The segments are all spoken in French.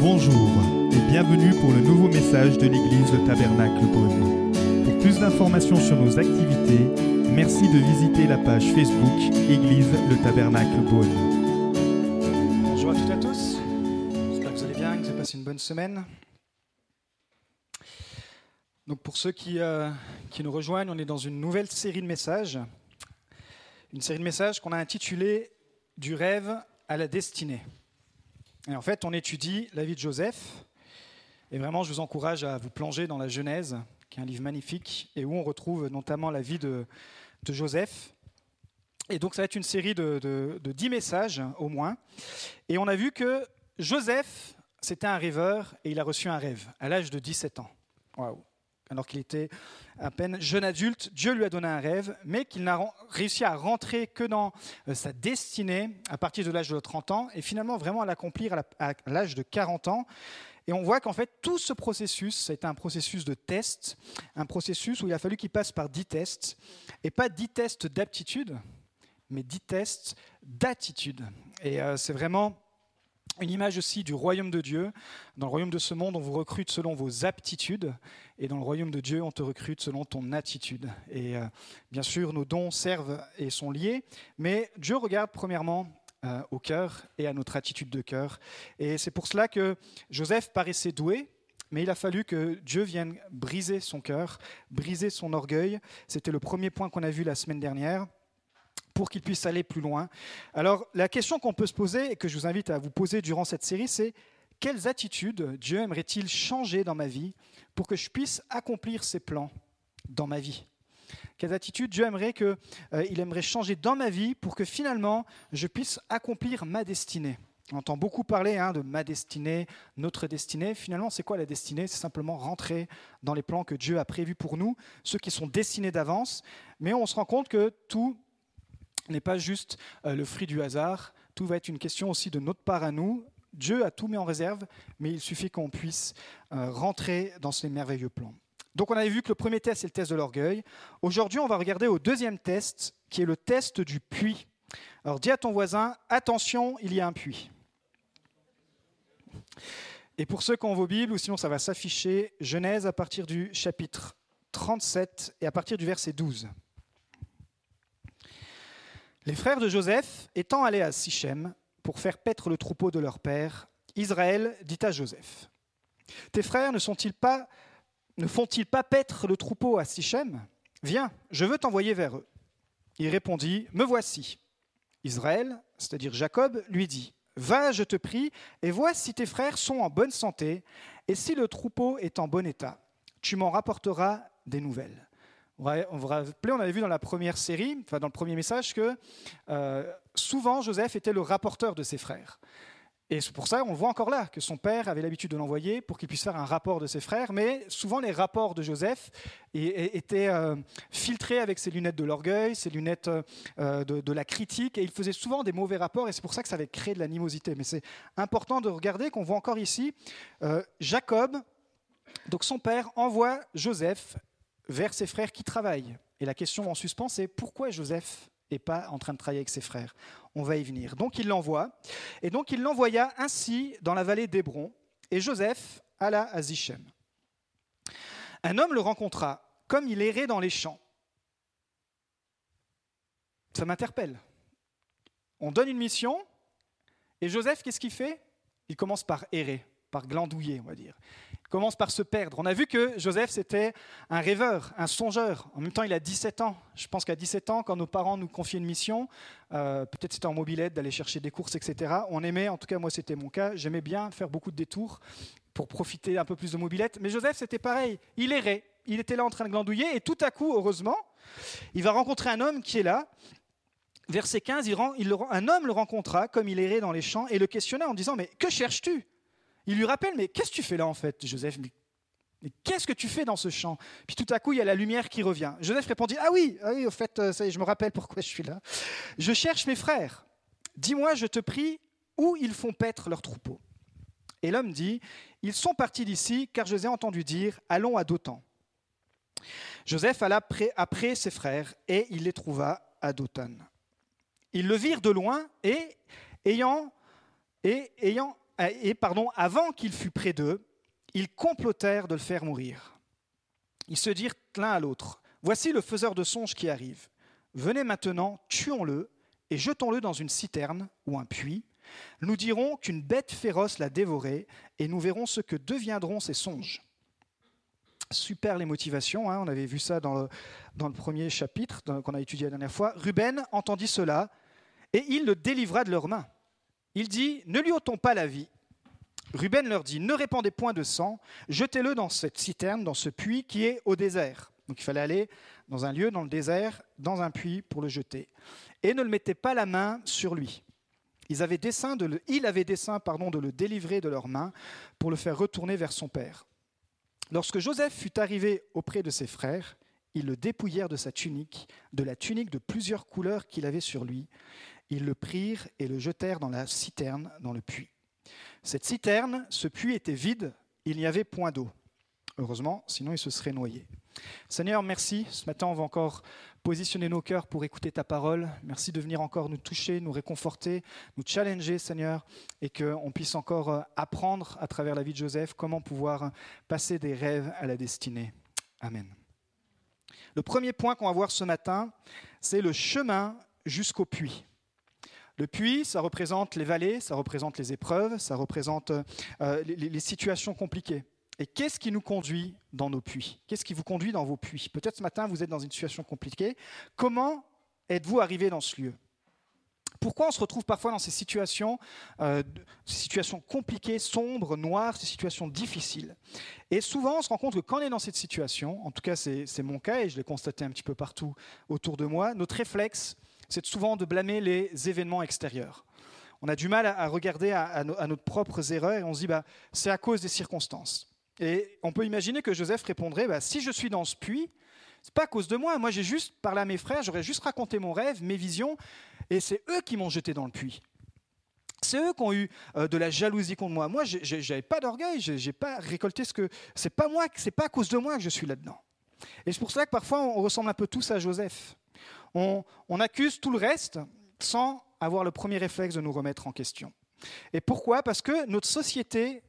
Bonjour et bienvenue pour le nouveau message de l'église Le Tabernacle Beaune. Pour plus d'informations sur nos activités, merci de visiter la page Facebook Église Le Tabernacle Beaune. Bonjour à toutes et à tous. J'espère que vous allez bien, que vous avez passé une bonne semaine. Donc pour ceux qui, euh, qui nous rejoignent, on est dans une nouvelle série de messages. Une série de messages qu'on a intitulée Du rêve à la destinée. Et en fait, on étudie la vie de Joseph. Et vraiment, je vous encourage à vous plonger dans la Genèse, qui est un livre magnifique, et où on retrouve notamment la vie de, Joseph. Et donc, ça va être une série de, de, de 10 messages au moins. Et on a vu que Joseph, c'était un rêveur, et il a reçu un rêve à l'âge de 17 ans. Waouh! Alors qu'il était à peine jeune adulte, Dieu lui a donné un rêve, mais qu'il n'a réussi à rentrer que dans euh, sa destinée à partir de l'âge de 30 ans, et finalement vraiment à l'accomplir à l'âge de 40 ans. Et on voit qu'en fait, tout ce processus, ça a été un processus de test, un processus où il a fallu qu'il passe par 10 tests, et pas 10 tests d'aptitude, mais 10 tests d'attitude. Et euh, c'est vraiment une image aussi du royaume de Dieu. Dans le royaume de ce monde, on vous recrute selon vos aptitudes, et dans le royaume de Dieu, on te recrute selon ton attitude. Et euh, bien sûr, nos dons servent et sont liés, mais Dieu regarde premièrement euh, au cœur et à notre attitude de cœur. Et c'est pour cela que Joseph paraissait doué, mais il a fallu que Dieu vienne briser son cœur, briser son orgueil. C'était le premier point qu'on a vu la semaine dernière pour qu'il puisse aller plus loin. Alors la question qu'on peut se poser et que je vous invite à vous poser durant cette série, c'est quelles attitudes Dieu aimerait-il changer dans ma vie pour que je puisse accomplir ses plans dans ma vie? Quelles attitudes Dieu aimerait que euh, il aimerait changer dans ma vie pour que finalement je puisse accomplir ma destinée? On entend beaucoup parler hein, de ma destinée, notre destinée. Finalement, c'est quoi la destinée? C'est simplement rentrer dans les plans que Dieu a prévus pour nous, ceux qui sont destinés d'avance. Mais on se rend compte que tout n'est pas juste euh, le fruit du hasard, tout va être une question aussi de notre part à nous. Dieu a tout mis en réserve, mais il suffit qu'on puisse euh, rentrer dans ces merveilleux plans. Donc on avait vu que le premier test, c'est le test de l'orgueil. Aujourd'hui, on va regarder au deuxième test, qui est le test du puits. Alors dis à ton voisin, attention, il y a un puits. Et pour ceux qui ont vos Bibles, ou sinon ça va s'afficher, Genèse à partir du chapitre 37 et à partir du verset 12. Les frères de Joseph étant allés à Sichem pour faire paître le troupeau de leur père, Israël dit à Joseph Tes frères ne sont-ils pas ne font-ils pas paître le troupeau à Sichem? Viens, je veux t'envoyer vers eux. Il répondit Me voici. Israël, c'est-à-dire Jacob, lui dit Va, je te prie, et vois si tes frères sont en bonne santé, et si le troupeau est en bon état. Tu m'en rapporteras des nouvelles. On vous rappelez, on avait vu dans la première série, enfin dans le premier message, que euh, souvent Joseph était le rapporteur de ses frères. Et c'est pour ça, on voit encore là, que son père avait l'habitude de l'envoyer pour qu'il puisse faire un rapport de ses frères, mais souvent les rapports de Joseph étaient euh, filtrés avec ses lunettes de l'orgueil, ses lunettes euh, de, la critique, et il faisait souvent des mauvais rapports, et c'est pour ça que ça avait créé de l'animosité. Mais c'est important de regarder qu'on voit encore ici, Jacob, donc son père envoie Joseph vers ses frères qui travaillent. Et la question en suspens, c'est pourquoi Joseph n'est pas en train de travailler avec ses frères? On va y venir. Donc il l'envoie. Et donc il l'envoya ainsi dans la vallée d'Hébron. Et Joseph alla à Zichem. Un homme le rencontra, comme il errait dans les champs. Ça m'interpelle. On donne une mission, et Joseph, qu'est-ce qu'il fait? Il commence par errer, par glandouiller, on va dire commence par se perdre. On a vu que Joseph, c'était un rêveur, un songeur. En même temps, il a 17 ans. Je pense qu'à 17 ans, quand nos parents nous confiaient une mission, euh, peut-être c'était en mobilette, d'aller chercher des courses, etc., on aimait, en tout cas moi c'était mon cas, j'aimais bien faire beaucoup de détours pour profiter un peu plus de mobilette. Mais Joseph, c'était pareil. Il errait. Il était là en train de glandouiller et tout à coup, heureusement, il va rencontrer un homme qui est là. Verset 15, il, il, un homme le rencontra comme il errait dans les champs et le questionna en disant, mais que cherches-tu? Il lui rappelle, mais qu'est-ce que tu fais là en fait, Joseph? Mais, qu'est-ce que tu fais dans ce champ? Puis tout à coup, il y a la lumière qui revient. Joseph répondit, ah oui, ah oui au fait, euh, ça y est, je me rappelle pourquoi je suis là. Je cherche mes frères. Dis-moi, je te prie, où ils font paître leurs troupeaux. Et l'homme dit, ils sont partis d'ici, car je les ai entendus dire, allons à Dothan. Joseph alla après ses frères, et il les trouva à Dothan. Ils le virent de loin, et ayant, et ayant et pardon, avant qu'il fût près d'eux, ils complotèrent de le faire mourir. Ils se dirent l'un à l'autre Voici le faiseur de songes qui arrive. Venez maintenant, tuons-le et jetons-le dans une citerne ou un puits. Nous dirons qu'une bête féroce l'a dévoré et nous verrons ce que deviendront ces songes. Super les motivations, hein. on avait vu ça dans le premier chapitre qu'on a étudié la dernière fois. Ruben entendit cela et il le délivra de leurs mains. Il dit Ne lui ôtons pas la vie. Ruben leur dit Ne répandez point de sang, jetez-le dans cette citerne, dans ce puits qui est au désert. Donc il fallait aller dans un lieu, dans le désert, dans un puits pour le jeter. Et ne le mettez pas la main sur lui. Il avait dessein pardon, de le délivrer de leurs mains pour le faire retourner vers son père. Lorsque Joseph fut arrivé auprès de ses frères, ils le dépouillèrent de sa tunique, de la tunique de plusieurs couleurs qu'il avait sur lui. Ils le prirent et le jetèrent dans la citerne, dans le puits. Cette citerne, ce puits était vide, il n'y avait point d'eau. Heureusement, sinon il se serait noyé. Seigneur, merci. Ce matin, on va encore positionner nos cœurs pour écouter ta parole. Merci de venir encore nous toucher, nous réconforter, nous challenger, Seigneur, et qu'on puisse encore euh, apprendre à travers la vie de Joseph comment pouvoir passer des rêves à la destinée. Amen. Le premier point qu'on va voir ce matin, c'est le chemin jusqu'au puits. Le puits, ça représente les vallées, ça représente les épreuves, ça représente euh, les situations compliquées. Et qu'est-ce qui nous conduit dans nos puits? Qu'est-ce qui vous conduit dans vos puits? Peut-être ce matin, vous êtes dans une situation compliquée. Comment êtes-vous arrivé dans ce lieu? Pourquoi on se retrouve parfois dans situations, euh, ces situations compliquées, sombres, noires, ces situations difficiles? Et souvent, on se rend compte que quand on est dans cette situation, en tout cas c'est mon cas et je l'ai constaté un petit peu partout autour de moi, notre réflexe, c'est souvent de blâmer les événements extérieurs. On a du mal à, regarder à, à, nos propres erreurs et on se dit bah, c'est à cause des circonstances. Et on peut imaginer que Joseph répondrait bah, Si je suis dans ce puits, c'est pas à cause de moi. Moi, j'ai juste parlé à mes frères, j'aurais juste raconté mon rêve, mes visions, et c'est eux qui m'ont jeté dans le puits. C'est eux qui ont eu euh, de la jalousie contre moi. Moi, j'avais pas d'orgueil, j'ai pas récolté ce que. C'est pas moi, c'est pas à cause de moi que je suis là-dedans. Et c'est pour ça que parfois on ressemble un peu tous à Joseph. On, accuse tout le reste sans avoir le premier réflexe de nous remettre en question. Et pourquoi? Parce que notre société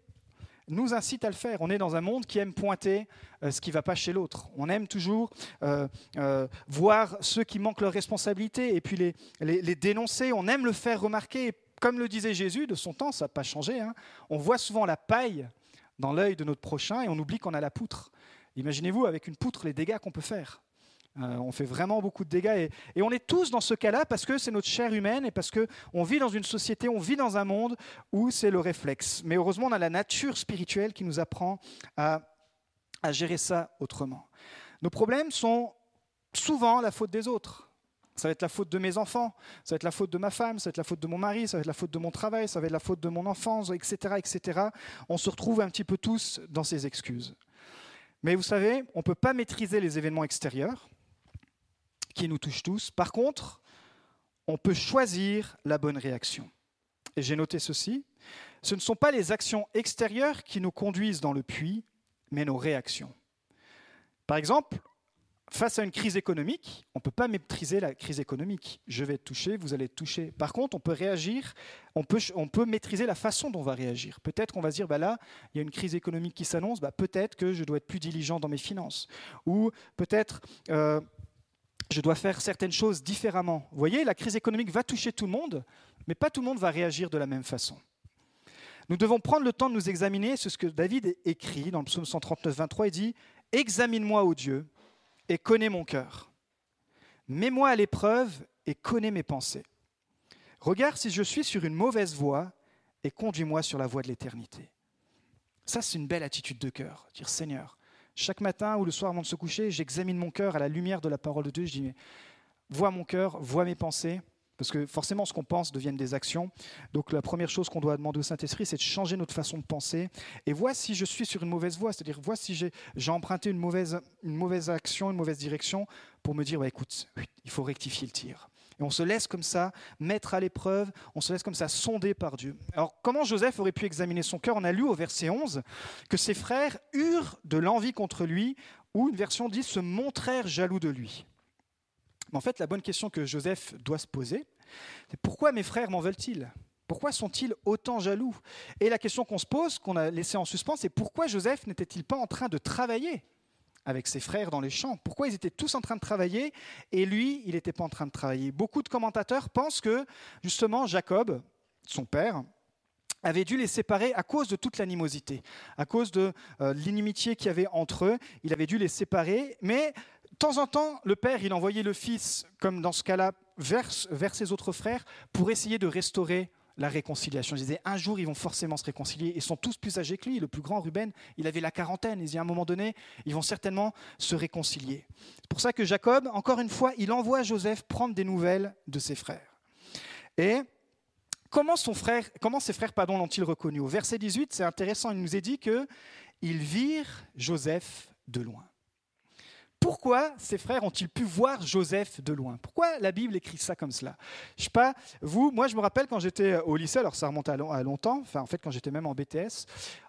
nous incite à le faire. On est dans un monde qui aime pointer euh, ce qui ne va pas chez l'autre. On aime toujours euh, euh, voir ceux qui manquent leur responsabilité et puis les, les, dénoncer. On aime le faire remarquer. comme le disait Jésus de son temps, ça n'a pas changé. Hein. On voit souvent la paille dans l'œil de notre prochain et on oublie qu'on a la poutre. Imaginez-vous avec une poutre les dégâts qu'on peut faire. Euh, on fait vraiment beaucoup de dégâts. Et, on est tous dans ce cas-là parce que c'est notre chair humaine et parce qu'on vit dans une société, on vit dans un monde où c'est le réflexe. Mais heureusement, on a la nature spirituelle qui nous apprend à, gérer ça autrement. Nos problèmes sont souvent la faute des autres. Ça va être la faute de mes enfants, ça va être la faute de ma femme, ça va être la faute de mon mari, ça va être la faute de mon travail, ça va être la faute de mon enfance, etc., etc. On se retrouve un petit peu tous dans ces excuses. Mais vous savez, on ne peut pas maîtriser les événements extérieurs, qui nous touche tous. Par contre, on peut choisir la bonne réaction. Et j'ai noté ceci, ce ne sont pas les actions extérieures qui nous conduisent dans le puits, mais nos réactions. Par exemple, face à une crise économique, on ne peut pas maîtriser la crise économique. Je vais être touché, vous allez être touché. Par contre, on peut réagir, on peut, maîtriser la façon dont on va réagir. Peut-être qu'on va se dire, bah là, il y a une crise économique qui s'annonce, bah peut-être que je dois être plus diligent dans mes finances. Ou peut-être... Euh, je dois faire certaines choses différemment. Vous voyez, la crise économique va toucher tout le monde, mais pas tout le monde va réagir de la même façon. Nous devons prendre le temps de nous examiner, c'est ce que David écrit dans le psaume 139, 23, il dit, Examine-moi, ô Dieu, et connais mon cœur. Mets-moi à l'épreuve et connais mes pensées. Regarde si je suis sur une mauvaise voie et conduis-moi sur la voie de l'éternité. Ça, c'est une belle attitude de cœur. Dire Seigneur, chaque matin ou le soir avant de se coucher, j'examine mon cœur à la lumière de la parole de Dieu. Je dis, vois mon cœur, vois mes pensées, parce que forcément, ce qu'on pense deviennent des actions. Donc la première chose qu'on doit demander au Saint-Esprit, c'est de changer notre façon de penser. Et vois si je suis sur une mauvaise voie, c'est-à-dire vois si j'ai emprunté une mauvaise, une mauvaise action, une mauvaise direction, pour me dire, écoute, il faut rectifier le tir. Et on se laisse comme ça mettre à l'épreuve, on se laisse comme ça sonder par Dieu. Alors comment Joseph aurait pu examiner son cœur? On a lu au verset 11 que ses frères eurent de l'envie contre lui, ou une version dit se montrèrent jaloux de lui. En fait, la bonne question que Joseph doit se poser, c'est pourquoi mes frères m'en veulent-ils? Pourquoi sont-ils autant jaloux? Et la question qu'on se pose, qu'on a laissée en suspens, c'est pourquoi Joseph n'était-il pas en train de travailler? Avec ses frères dans les champs Pourquoi ils étaient tous en train de travailler et lui, il n'était pas en train de travailler? Beaucoup de commentateurs pensent que justement Jacob, son père, avait dû les séparer à cause de toute l'animosité, à cause de euh, l'inimitié qu'il y avait entre eux. Il avait dû les séparer, mais de temps en temps, le père, il envoyait le fils, comme dans ce cas-là, vers, vers ses autres frères pour essayer de restaurer la réconciliation. Je disais, un jour, ils vont forcément se réconcilier. Ils sont tous plus âgés que lui. Le plus grand, Ruben, il avait la quarantaine. Il dit, à un moment donné, ils vont certainement se réconcilier. C'est pour ça que Jacob, encore une fois, il envoie Joseph prendre des nouvelles de ses frères. Et comment, ses frères pardon, l'ont-ils reconnu? Au verset 18, c'est intéressant, il nous est dit qu'ils virent Joseph de loin. Pourquoi ses frères ont-ils pu voir Joseph de loin? Pourquoi la Bible écrit ça comme cela? Je sais pas, vous, moi je me rappelle quand j'étais au lycée, alors ça remonte à, longtemps, enfin en fait quand j'étais même en BTS,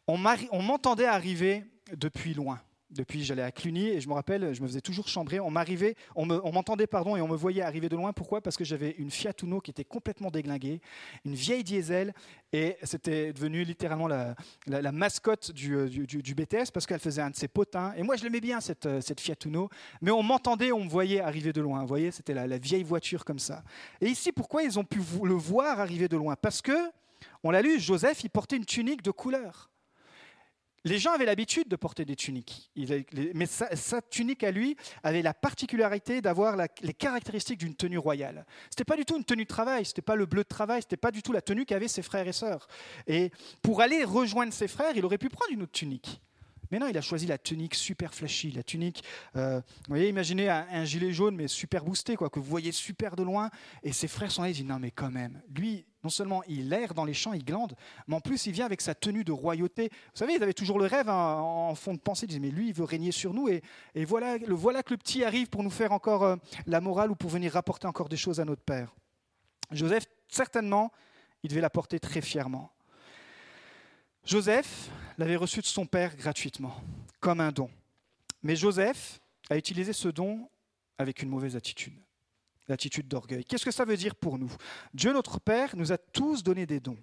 on m'entendait arriver depuis loin. Depuis, j'allais à Cluny et je me rappelle, je me faisais toujours chambrer. On m'arrivait, on m'entendait pardon et on me voyait arriver de loin. Pourquoi? Parce que j'avais une Fiat Uno qui était complètement déglinguée, une vieille diesel et c'était devenu littéralement la, mascotte euh, du, du, BTS parce qu'elle faisait un de ses potins. Et moi, je l'aimais bien cette, euh, cette Fiat Uno, mais on m'entendait, on me voyait arriver de loin. Vous voyez, c'était la, la vieille voiture comme ça. Et ici, pourquoi ils ont pu le voir arriver de loin? Parce que, on l'a lu, Joseph, il portait une tunique de couleur. Les gens avaient l'habitude de porter des tuniques, mais sa, tunique à lui avait la particularité d'avoir les caractéristiques d'une tenue royale. Ce n'était pas du tout une tenue de travail, ce n'était pas le bleu de travail, ce n'était pas du tout la tenue qu'avaient ses frères et sœurs. Et pour aller rejoindre ses frères, il aurait pu prendre une autre tunique. Mais non, il a choisi la tunique super flashy, la tunique, euh, vous voyez, imaginez un, gilet jaune mais super boosté, quoi, que vous voyez super de loin. Et ses frères sont là, ils disent non mais quand même, lui, non seulement il erre dans les champs, il glande, mais en plus il vient avec sa tenue de royauté. Vous savez, ils avaient toujours le rêve hein, en fond de pensée, ils disaient mais lui, il veut régner sur nous. Et, voilà, le voilà que le petit arrive pour nous faire encore euh, la morale ou pour venir rapporter encore des choses à notre père. Joseph, certainement, il devait la porter très fièrement. Joseph l'avait reçu de son père gratuitement, comme un don. Mais Joseph a utilisé ce don avec une mauvaise attitude, l'attitude d'orgueil. Qu'est-ce que ça veut dire pour nous? Dieu notre Père nous a tous donné des dons,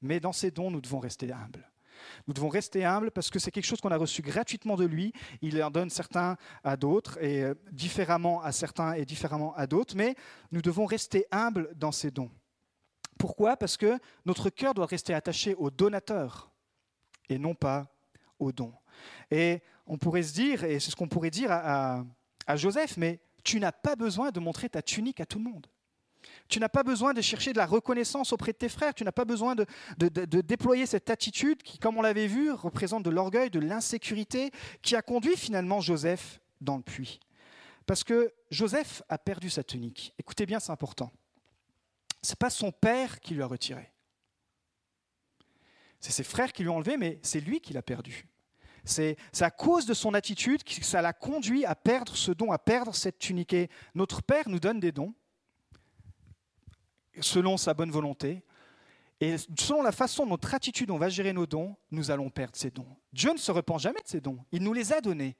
mais dans ces dons, nous devons rester humbles. Nous devons rester humbles parce que c'est quelque chose qu'on a reçu gratuitement de lui. Il en donne certains à d'autres et euh, différemment à certains et différemment à d'autres, mais nous devons rester humbles dans ces dons. Pourquoi? Parce que notre cœur doit rester attaché au donateur et non pas au don. Et on pourrait se dire, et c'est ce qu'on pourrait dire à, Joseph, mais tu n'as pas besoin de montrer ta tunique à tout le monde. Tu n'as pas besoin de chercher de la reconnaissance auprès de tes frères. Tu n'as pas besoin de, déployer cette attitude qui, comme on l'avait vu, représente de l'orgueil, de l'insécurité, qui a conduit finalement Joseph dans le puits. Parce que Joseph a perdu sa tunique. Écoutez bien, c'est important. Ce n'est pas son père qui lui a retiré. C'est ses frères qui lui ont enlevé, mais c'est lui qui l'a perdu. C'est à cause de son attitude que ça l'a conduit à perdre ce don, à perdre cette tunique. notre Père nous donne des dons selon sa bonne volonté. Et selon la façon dont notre attitude, on va gérer nos dons, nous allons perdre ces dons. Dieu ne se repent jamais de ces dons. Il nous les a donnés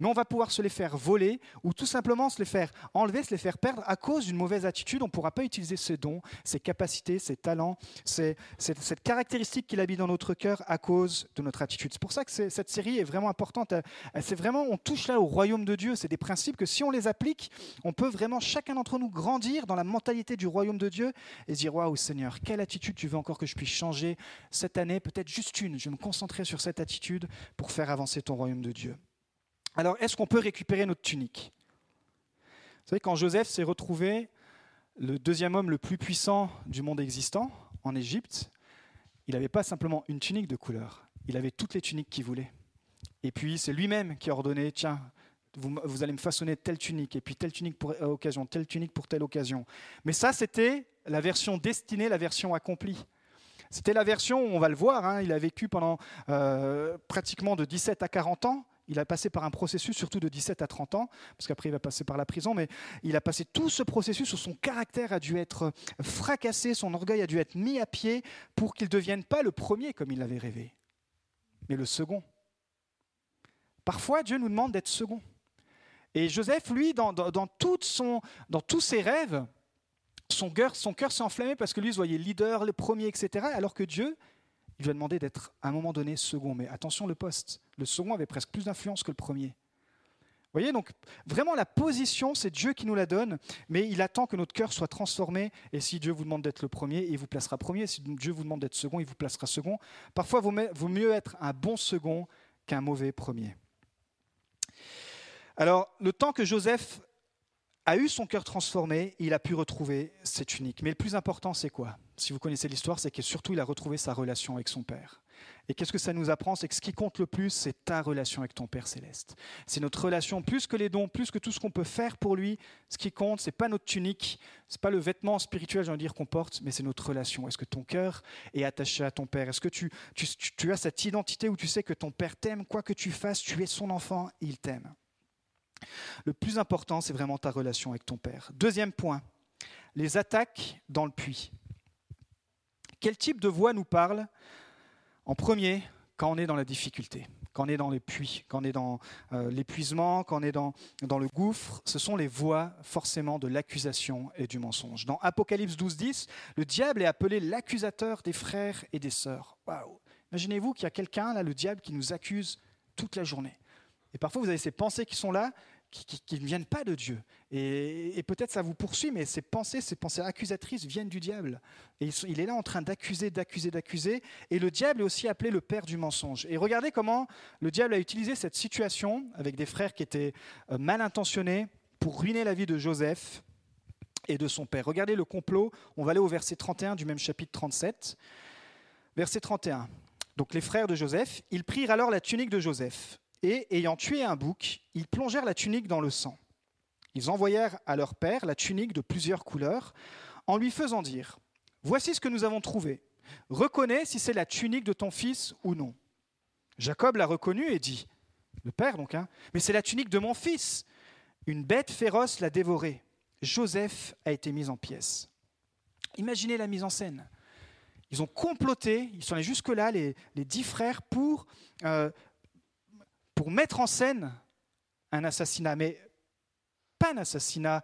mais on va pouvoir se les faire voler ou tout simplement se les faire enlever, se les faire perdre à cause d'une mauvaise attitude. On ne pourra pas utiliser ses dons, ses capacités, ses talents, cette, caractéristique qu'il habite dans notre cœur à cause de notre attitude. C'est pour ça que cette série est vraiment importante. C'est vraiment, on touche là au royaume de Dieu. C'est des principes que si on les applique, on peut vraiment chacun d'entre nous grandir dans la mentalité du royaume de Dieu et se dire waouh Seigneur, quelle attitude tu veux encore que je puisse changer cette année? Peut-être juste une. Je vais me concentrer sur cette attitude pour faire avancer ton royaume de Dieu. Alors, est-ce qu'on peut récupérer notre tunique? Vous savez, quand Joseph s'est retrouvé le deuxième homme le plus puissant du monde existant, en Égypte, il n'avait pas simplement une tunique de couleur, il avait toutes les tuniques qu'il voulait. Et puis, c'est lui-même qui a ordonné, tiens, vous, allez me façonner telle tunique, et puis telle tunique pour telle occasion, telle tunique pour telle occasion. Mais ça, c'était la version destinée, la version accomplie. C'était la version, on va le voir, hein, il a vécu pendant euh, pratiquement de 17 à 40 ans, il a passé par un processus, surtout de 17 à 30 ans, parce qu'après il va passer par la prison, mais il a passé tout ce processus où son caractère a dû être fracassé, son orgueil a dû être mis à pied pour qu'il ne devienne pas le premier comme il l'avait rêvé, mais le second. Parfois, Dieu nous demande d'être second. Et Joseph, lui, dans, dans, son, dans tous ses rêves, son cœur, son cœur s'est enflammé parce que lui se voyait leader, le premier, etc. Alors que Dieu, il lui a demandé d'être à un moment donné second. Mais attention, le poste. Le second avait presque plus d'influence que le premier. Vous voyez, donc vraiment la position, c'est Dieu qui nous la donne, mais il attend que notre cœur soit transformé. Et si Dieu vous demande d'être le premier, il vous placera premier. Si Dieu vous demande d'être second, il vous placera second. Parfois, il vaut mieux être un bon second qu'un mauvais premier. Alors, le temps que Joseph a eu son cœur transformé, il a pu retrouver cette unique. Mais le plus important, c'est quoi? Si vous connaissez l'histoire, c'est que surtout, il a retrouvé sa relation avec son Père. Et qu'est-ce que ça nous apprend? C'est que ce qui compte le plus, c'est ta relation avec ton Père céleste. C'est notre relation, plus que les dons, plus que tout ce qu'on peut faire pour lui. Ce qui compte, c'est pas notre tunique, c'est pas le vêtement spirituel, j'ai envie de dire, qu'on porte, mais c'est notre relation. Est-ce que ton cœur est attaché à ton Père? Est-ce que tu, tu, tu as cette identité où tu sais que ton Père t'aime, quoi que tu fasses, tu es son enfant, il t'aime le plus important, c'est vraiment ta relation avec ton Père. Deuxième point, les attaques dans le puits. Quel type de voix nous parle En premier, quand on est dans la difficulté, quand on est dans les puits, quand on est dans euh, l'épuisement, quand on est dans, le gouffre, ce sont les voix forcément de l'accusation et du mensonge. Dans Apocalypse 12, 10, le diable est appelé l'accusateur des frères et des sœurs. Waouh Imaginez-vous qu'il y a quelqu'un, là, le diable, qui nous accuse toute la journée. Et parfois, vous avez ces pensées qui sont là, qui, ne viennent pas de Dieu. Et, peut-être ça vous poursuit, mais ces pensées, ces pensées accusatrices viennent du diable. Et il, est là en train d'accuser, d'accuser, d'accuser. Et le diable est aussi appelé le père du mensonge. Et regardez comment le diable a utilisé cette situation avec des frères qui étaient euh, mal intentionnés pour ruiner la vie de Joseph et de son père. Regardez le complot. On va aller au verset 31 du même chapitre 37. Verset 31. Donc les frères de Joseph, ils prirent alors la tunique de Joseph et, ayant tué un bouc, ils plongèrent la tunique dans le sang. Ils envoyèrent à leur père la tunique de plusieurs couleurs, en lui faisant dire, Voici ce que nous avons trouvé. Reconnais si c'est la tunique de ton fils ou non. Jacob l'a reconnu et dit, le père donc, hein, mais c'est la tunique de mon fils. Une bête féroce l'a dévoré. Joseph a été mis en pièces. Imaginez la mise en scène. Ils ont comploté, ils sont allés jusque-là, les, dix frères, pour euh, pour mettre en scène un assassinat, mais pas un assassinat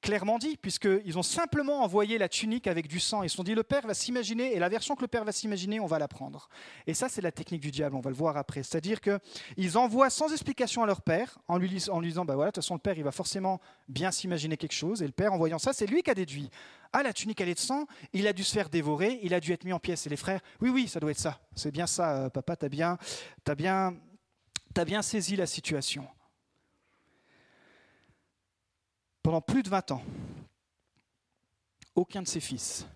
clairement dit, puisqu'ils ont simplement envoyé la tunique avec du sang. Ils se sont dit, le Père va s'imaginer, et la version que le Père va s'imaginer, on va la prendre. Et ça, c'est la technique du diable, on va le voir après. C'est-à-dire qu'ils envoient sans explication à leur Père, en lui, disant, bah voilà, de toute façon, le Père, il va forcément bien s'imaginer quelque chose. Et le Père, en voyant ça, c'est lui qui a déduit. Ah, la tunique, elle est de sang, il a dû se faire dévorer, il a dû être mis en pièces. Et les frères, oui, oui, ça doit être ça. C'est bien ça, euh, papa, t'as bien, as bien tu as bien saisi la situation. Pendant plus de 20 ans, aucun de ses fils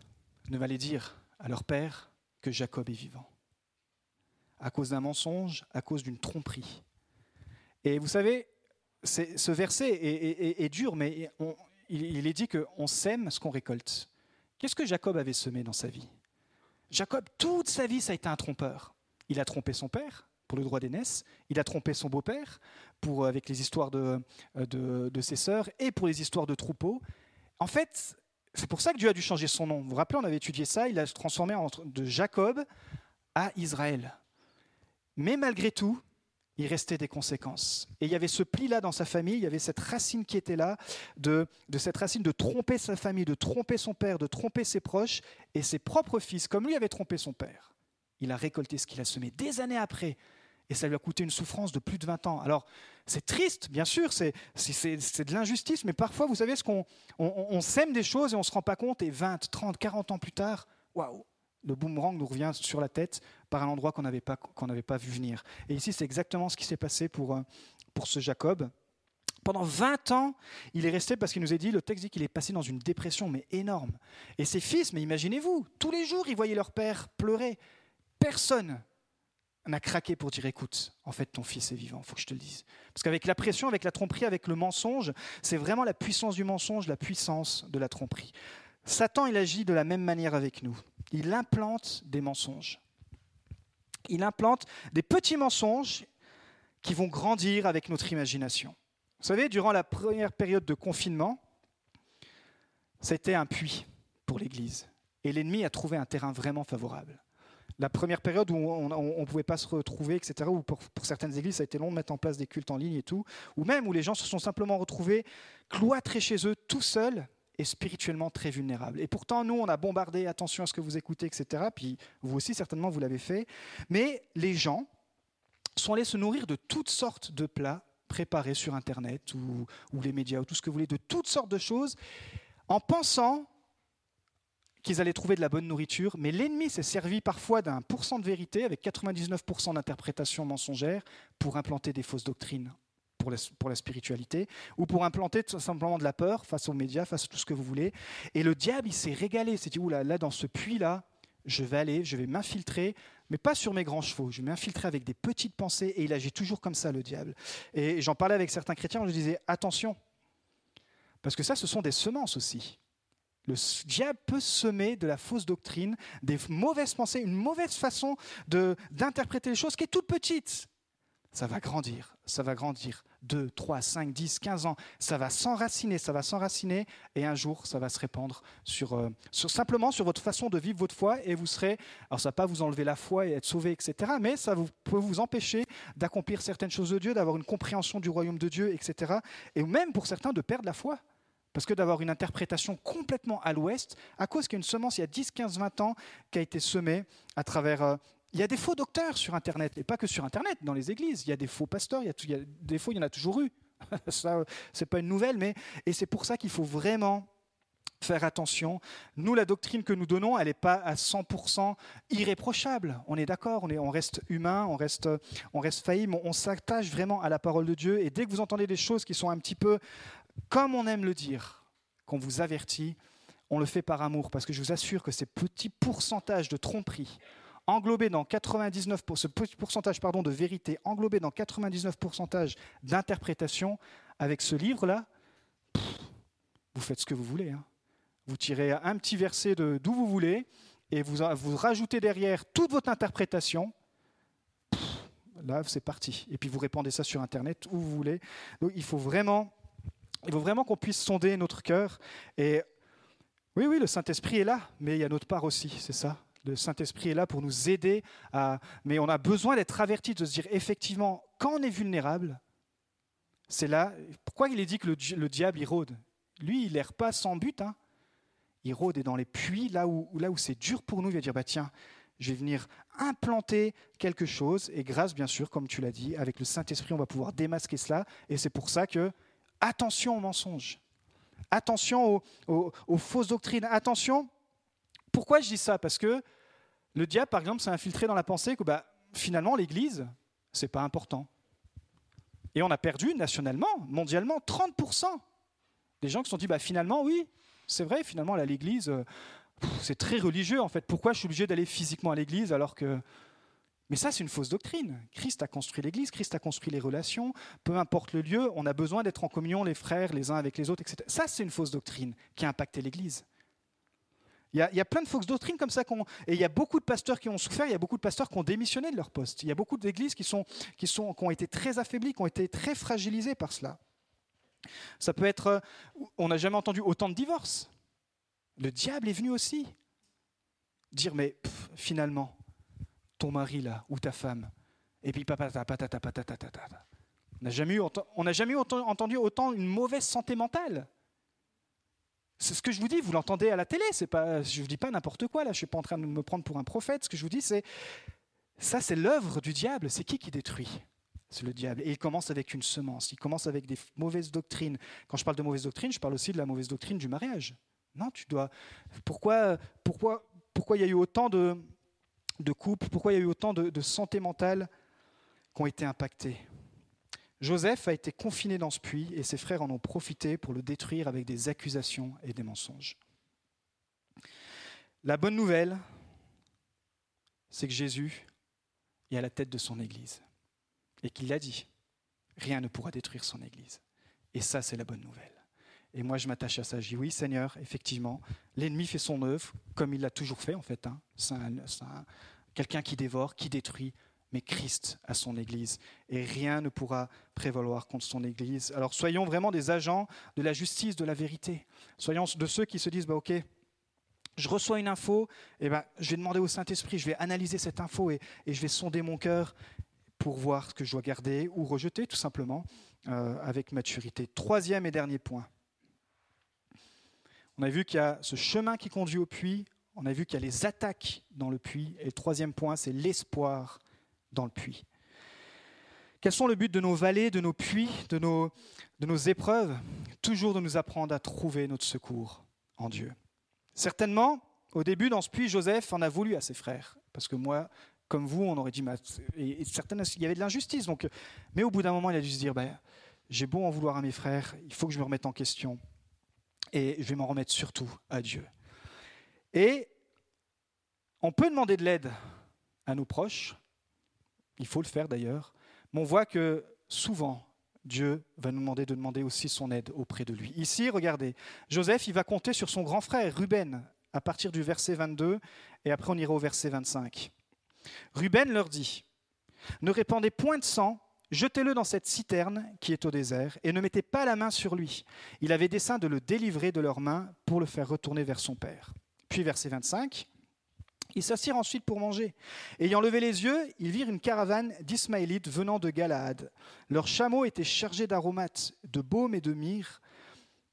ne va aller dire à leur père que Jacob est vivant. À cause d'un mensonge, à cause d'une tromperie. Et vous savez, ce verset est, dur, mais il est dit qu'on sème ce qu'on récolte. Qu'est-ce que Jacob avait semé dans sa vie? Jacob, toute sa vie, ça a été un trompeur. Il a trompé son père, pour le droit d'aînesse. Il a trompé son beau-père pour, avec les histoires de, euh, de, de, ses sœurs et pour les histoires de troupeaux. En fait, c'est pour ça que Dieu a dû changer son nom. Vous vous rappelez, on avait étudié ça. Il a transformé de Jacob à Israël. Mais malgré tout, il restait des conséquences. Et il y avait ce pli-là dans sa famille, il y avait cette racine qui était là, de, de, cette racine de tromper sa famille, de tromper son père, de tromper ses proches, et ses propres fils, comme lui avait trompé son père. Il a récolté ce qu'il a semé des années après et ça lui a coûté une souffrance de plus de 20 ans. Alors, c'est triste, bien sûr, c'est de l'injustice, mais parfois, vous savez, ce qu'on on, sème des choses et on ne se rend pas compte, et 20, 30, 40 ans plus tard, waouh, le boomerang nous revient sur la tête par un endroit qu'on n'avait pas, pas vu venir. Et ici, c'est exactement ce qui s'est passé pour, euh, pour ce Jacob. Pendant 20 ans, il est resté parce qu'il nous a dit, le texte dit qu'il est passé dans une dépression, mais énorme. Et ses fils, mais imaginez-vous, tous les jours, ils voyaient leur père pleurer. Personne n'a craqué pour dire écoute, en fait ton fils est vivant, il faut que je te le dise. Parce qu'avec la pression, avec la tromperie, avec le mensonge, c'est vraiment la puissance du mensonge, la puissance de la tromperie. Satan, il agit de la même manière avec nous. Il implante des mensonges. Il implante des petits mensonges qui vont grandir avec notre imagination. Vous savez, durant la première période de confinement, c'était un puits pour l'Église. Et l'ennemi a trouvé un terrain vraiment favorable la première période où on ne pouvait pas se retrouver, etc., où pour, certaines églises, ça a été long de mettre en place des cultes en ligne et tout, ou même où les gens se sont simplement retrouvés cloîtrés chez eux, tout seuls, est spirituellement très vulnérable. Et pourtant, nous, on a bombardé, attention à ce que vous écoutez, etc. Puis vous aussi, certainement, vous l'avez fait. Mais les gens sont allés se nourrir de toutes sortes de plats préparés sur Internet ou les médias ou tout ce que vous voulez, de toutes sortes de choses, en pensant qu'ils allaient trouver de la bonne nourriture, mais l'ennemi s'est servi parfois d'un pourcent de vérité avec 99% d'interprétation mensongère pour implanter des fausses doctrines pour la, spiritualité, ou pour implanter tout simplement de la peur face aux médias, face à tout ce que vous voulez. Et le diable, il s'est régalé. Il s'est dit, là, là, dans ce puits-là, je vais aller, je vais m'infiltrer, mais pas sur mes grands chevaux. Je vais m'infiltrer avec des petites pensées, et il agit toujours comme ça, le diable. Et j'en parlais avec certains chrétiens, je disais, attention, parce que ça, ce sont des semences aussi. Le diable peut semer de la fausse doctrine, des mauvaises pensées, une mauvaise façon d'interpréter les choses qui est toute petite. Ça va grandir, ça va grandir. 2, 3, 5, 10, 15 ans, ça va s'enraciner, ça va s'enraciner, et un jour, ça va se répandre sur, euh, simplement sur votre façon de vivre votre foi, et vous serez, alors ça ne va pas vous enlever la foi et être sauvé, etc., mais ça peut vous empêcher d'accomplir certaines choses de Dieu, d'avoir une compréhension du royaume de Dieu, etc., et même pour certains de perdre la foi. Parce que d'avoir une interprétation complètement à l'ouest, à cause qu'il y a une semence il y a 10, 15, 20 ans qui a été semée à travers... Euh, il y a des faux docteurs sur Internet, et pas que sur Internet, dans les églises. Il y a des faux pasteurs, il y a, des faux, il y en a toujours eu. ça, c'est pas une nouvelle, mais et c'est pour ça qu'il faut vraiment faire attention. Nous, la doctrine que nous donnons, elle n'est pas à 100% irréprochable. On est d'accord, on, est, on reste humain, on reste, on reste faillible, on s'attache vraiment à la parole de Dieu. Et dès que vous entendez des choses qui sont un petit peu comme on aime le dire, qu'on vous avertit, on le fait par amour, parce que je vous assure que ces petits pourcentages de tromperie, englobés dans 99 ce petit pourcentage pardon de vérité, englobés dans 99% d'interprétation, avec ce livre-là, vous faites ce que vous voulez. Hein. Vous tirez un petit verset de d'où vous voulez et vous, vous rajoutez derrière toute votre interprétation. Là, c'est parti. Et puis vous répandez ça sur Internet où vous voulez. Donc il faut vraiment il faut vraiment qu'on puisse sonder notre cœur. Et oui, oui, le Saint-Esprit est là, mais il y a notre part aussi, c'est ça. Le Saint-Esprit est là pour nous aider à. Mais on a besoin d'être averti, de se dire effectivement, quand on est vulnérable, c'est là. Pourquoi il est dit que le, diable, il rôde? Lui, il n'erre pas sans but. Hein. Il rôde et dans les puits, là où, là où c'est dur pour nous, il va dire bah, tiens, je vais venir implanter quelque chose. Et grâce, bien sûr, comme tu l'as dit, avec le Saint-Esprit, on va pouvoir démasquer cela. Et c'est pour ça que Attention aux mensonges. Attention aux, fausses doctrines. Attention. Pourquoi je dis ça? Parce que le diable, par exemple, s'est infiltré dans la pensée que bah, finalement, l'Église, c'est pas important. Et on a perdu nationalement, mondialement, 30% des gens qui se sont dit bah, finalement, oui, c'est vrai, finalement, l'Église, euh, c'est très religieux en fait. Pourquoi je suis obligé d'aller physiquement à l'Église alors que mais ça, c'est une fausse doctrine. Christ a construit l'Église, Christ a construit les relations, peu importe le lieu, on a besoin d'être en communion les frères les uns avec les autres, etc. Ça, c'est une fausse doctrine qui a impacté l'Église. Il y, a, plein de fausses doctrines comme ça, et il y a beaucoup de pasteurs qui ont souffert, il y a beaucoup de pasteurs qui ont démissionné de leur poste. Il y a beaucoup d'églises qui, ont été très affaiblies, qui ont été très fragilisées par cela. Ça peut être, euh, on n'a jamais entendu autant de divorces. Le diable est venu aussi dire, mais finalement, ton mari là, ou ta femme. Et puis papa, patata, patata, patata. On n'a jamais, eu, on jamais entendu autant une mauvaise santé mentale. C'est ce que je vous dis, vous l'entendez à la télé, c'est pas, je ne vous dis pas n'importe quoi là, je ne suis pas en train de me prendre pour un prophète, ce que je vous dis c'est, ça c'est l'œuvre du diable, c'est qui qui détruit? C'est le diable. Et il commence avec une semence, il commence avec des mauvaises doctrines. Quand je parle de mauvaises doctrines, je parle aussi de la mauvaise doctrine du mariage. Non, tu dois... Pourquoi, pourquoi, pourquoi il y a eu autant de, de couple, pourquoi il y a eu autant de, santé mentale qui ont été impactés. Joseph a été confiné dans ce puits et ses frères en ont profité pour le détruire avec des accusations et des mensonges. La bonne nouvelle, c'est que Jésus est à la tête de son Église et qu'il l'a dit, rien ne pourra détruire son Église. Et ça, c'est la bonne nouvelle. Et moi, je m'attache à ça. Je dis oui, Seigneur, effectivement, l'ennemi fait son œuvre, comme il l'a toujours fait, en fait. Hein. C'est quelqu'un qui dévore, qui détruit, mais Christ a son Église. Et rien ne pourra prévaloir contre son Église. Alors soyons vraiment des agents de la justice, de la vérité. Soyons de ceux qui se disent, bah, OK, je reçois une info, et ben, je vais demander au Saint-Esprit, je vais analyser cette info et, je vais sonder mon cœur pour voir ce que je dois garder ou rejeter, tout simplement, euh, avec maturité. Troisième et dernier point On a vu qu'il y a ce chemin qui conduit au puits. On a vu qu'il y a les attaques dans le puits. Et le troisième point, c'est l'espoir dans le puits. Quels sont le but de nos vallées, de nos puits, de nos, épreuves? Toujours de nous apprendre à trouver notre secours en Dieu. Certainement, au début, dans ce puits, Joseph en a voulu à ses frères. Parce que moi, comme vous, on aurait dit, et, certaines, il y avait de l'injustice. Donc, mais au bout d'un moment, il a dû se dire, ben, j'ai beau en vouloir à mes frères, il faut que je me remette en question. Et je vais m'en remettre surtout à Dieu. Et on peut demander de l'aide à nos proches, il faut le faire d'ailleurs, mais on voit que souvent, Dieu va nous demander de demander aussi son aide auprès de lui. Ici, regardez, Joseph, il va compter sur son grand frère Ruben à partir du verset 22, et après on ira au verset 25. Ruben leur dit, Ne répandez point de sang, jetez-le dans cette citerne qui est au désert, et ne mettez pas la main sur lui. Il avait dessein de le délivrer de leurs mains pour le faire retourner vers son père. Puis verset 25, ils s'assirent ensuite pour manger. Ayant levé les yeux, ils virent une caravane d'Ismaélites venant de Galaad. Leurs chameaux étaient chargés d'aromates, de baume et de myrrhe,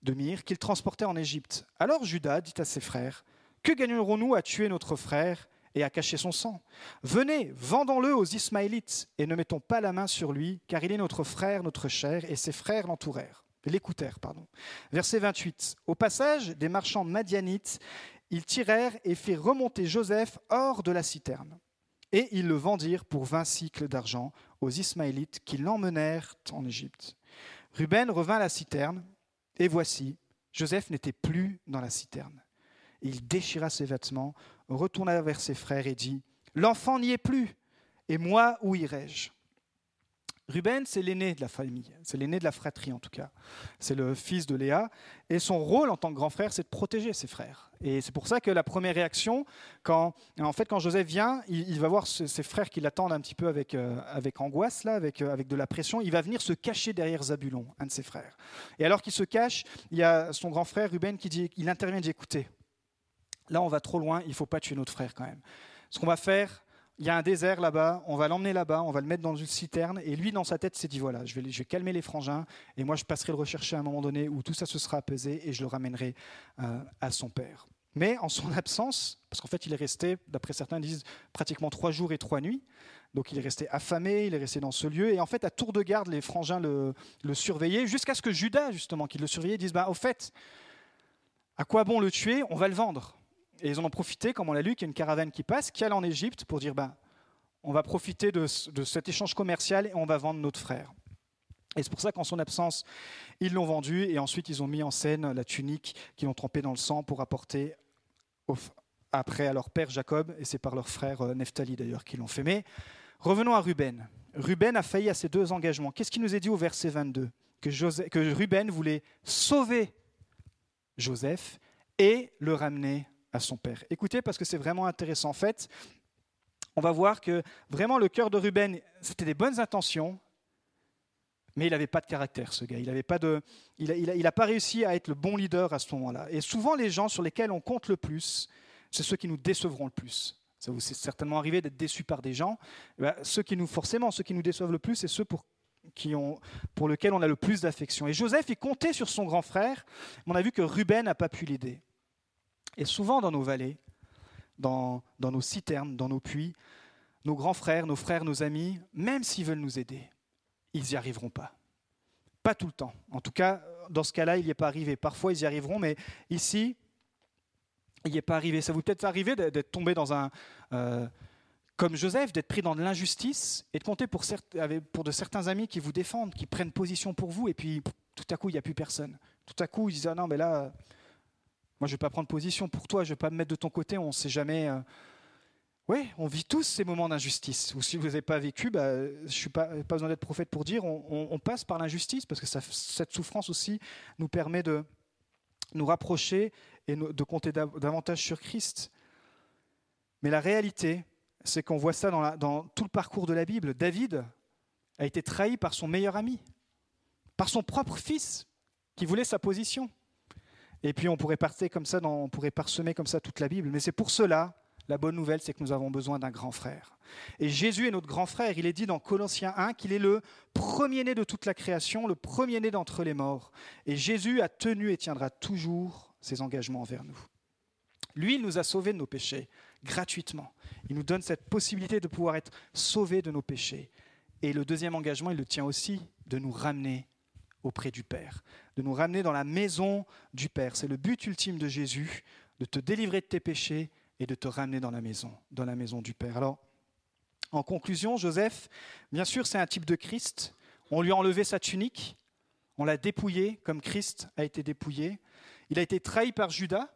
de myrrhe qu'ils transportaient en Égypte. Alors Judas dit à ses frères Que gagnerons-nous à tuer notre frère et à cacher son sang Venez, vendons-le aux Ismaélites et ne mettons pas la main sur lui, car il est notre frère, notre chair, et ses frères l'entourèrent l'écoutèrent. Pardon. Verset 28. Au passage des marchands madianites ils tirèrent et firent remonter Joseph hors de la citerne. Et ils le vendirent pour vingt cycles d'argent aux Ismaélites qui l'emmenèrent en Égypte. Ruben revint à la citerne, et voici, Joseph n'était plus dans la citerne. Il déchira ses vêtements, retourna vers ses frères et dit, L'enfant n'y est plus, et moi, où irai-je? Ruben, c'est l'aîné de la famille, c'est l'aîné de la fratrie en tout cas. C'est le fils de Léa. Et son rôle en tant que grand frère, c'est de protéger ses frères. Et c'est pour ça que la première réaction, quand, en fait, quand Joseph vient, il, va voir ses frères qui l'attendent un petit peu avec, euh, avec angoisse, là, avec, euh, avec de la pression. Il va venir se cacher derrière Zabulon, un de ses frères. Et alors qu'il se cache, il y a son grand frère Ruben qui dit, il intervient et dit là on va trop loin, il ne faut pas tuer notre frère quand même. Ce qu'on va faire, il y a un désert là-bas, on va l'emmener là-bas, on va le mettre dans une citerne. Et lui, dans sa tête, s'est dit voilà, je vais, calmer les frangins, et moi, je passerai le rechercher à un moment donné où tout ça se sera apaisé, et je le ramènerai euh, à son père. Mais en son absence, parce qu'en fait, il est resté, d'après certains disent, pratiquement trois jours et trois nuits. Donc il est resté affamé, il est resté dans ce lieu. Et en fait, à tour de garde, les frangins le, le surveillaient, jusqu'à ce que Judas, justement, qui le surveillait, dise bah, au fait, à quoi bon le tuer? On va le vendre. Et ils en ont profité, comme on l'a lu, qu'il y a une caravane qui passe, qui allait en Égypte pour dire ben, on va profiter de, cet échange commercial et on va vendre notre frère. Et c'est pour ça qu'en son absence, ils l'ont vendu et ensuite ils ont mis en scène la tunique qu'ils ont trempée dans le sang pour apporter après à leur père Jacob, et c'est par leur frère euh, Nephtali d'ailleurs qu'ils l'ont fait. Mais revenons à Ruben. Ruben a failli à ses deux engagements. Qu'est-ce qu'il nous est dit au verset 22 que, que Ruben voulait sauver Joseph et le ramener à son père. Écoutez, parce que c'est vraiment intéressant. En fait, on va voir que vraiment le cœur de Ruben, c'était des bonnes intentions, mais il n'avait pas de caractère, ce gars. Il n'a pas, il pas réussi à être le bon leader à ce moment-là. Et souvent, les gens sur lesquels on compte le plus, c'est ceux qui nous décevront le plus. Ça vous est certainement arrivé d'être déçu par des gens. Eh ben, ceux qui nous, forcément, ceux qui nous déçoivent le plus, c'est ceux pour, qui ont, pour lesquels on a le plus d'affection. Et Joseph, il comptait sur son grand frère, mais on a vu que Ruben n'a pas pu l'aider. Et souvent dans nos vallées, dans, nos citernes, dans nos puits, nos grands frères, nos frères, nos amis, même s'ils veulent nous aider, ils n'y arriveront pas. Pas tout le temps. En tout cas, dans ce cas-là, il n'y est pas arrivé. Parfois, ils y arriveront, mais ici, il n'y est pas arrivé. Ça vous peut-être arrivé d'être tombé dans un... Euh, comme Joseph, d'être pris dans de l'injustice et de compter pour, pour de certains amis qui vous défendent, qui prennent position pour vous, et puis tout à coup, il n'y a plus personne. Tout à coup, ils disent, ah non, mais là, moi, je ne vais pas prendre position pour toi, je ne vais pas me mettre de ton côté, on ne sait jamais. Euh. Oui, on vit tous ces moments d'injustice. Ou si vous n'avez pas vécu, bah, je ne suis pas, pas besoin d'être prophète pour dire, on, passe par l'injustice, parce que cette souffrance aussi nous permet de nous rapprocher et de compter davantage sur Christ. Mais la réalité, c'est qu'on voit ça dans tout le parcours de la Bible. David a été trahi par son meilleur ami, par son propre fils, qui voulait sa position. Et puis on pourrait, comme ça on pourrait parsemer comme ça toute la Bible. Mais c'est pour cela, la bonne nouvelle, c'est que nous avons besoin d'un grand frère. Et Jésus est notre grand frère. Il est dit dans Colossiens 1 qu'il est le premier-né de toute la création, le premier-né d'entre les morts. Et Jésus a tenu et tiendra toujours ses engagements envers nous. Lui, il nous a sauvés de nos péchés gratuitement. Il nous donne cette possibilité de pouvoir être sauvés de nos péchés. Et le deuxième engagement, il le tient aussi de nous ramener auprès du Père, de nous ramener dans la maison du Père. C'est le but ultime de Jésus, de te délivrer de tes péchés et de te ramener dans la maison, dans la maison du Père. Alors, en conclusion, Joseph, bien sûr, c'est un type de Christ. On lui a enlevé sa tunique, on l'a dépouillé comme Christ a été dépouillé. Il a été trahi par Judas.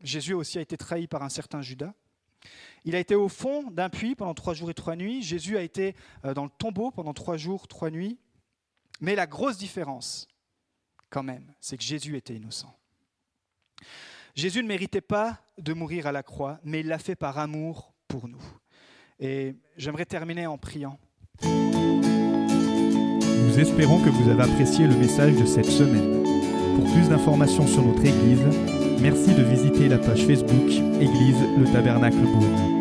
Jésus aussi a été trahi par un certain Judas. Il a été au fond d'un puits pendant trois jours et trois nuits. Jésus a été euh, dans le tombeau pendant trois jours, trois nuits. Mais la grosse différence, quand même, c'est que Jésus était innocent. Jésus ne méritait pas de mourir à la croix, mais il l'a fait par amour pour nous. Et j'aimerais terminer en priant. Nous espérons que vous avez apprécié le message de cette semaine. Pour plus d'informations sur notre Église, merci de visiter la page Facebook Église le Tabernacle Brune.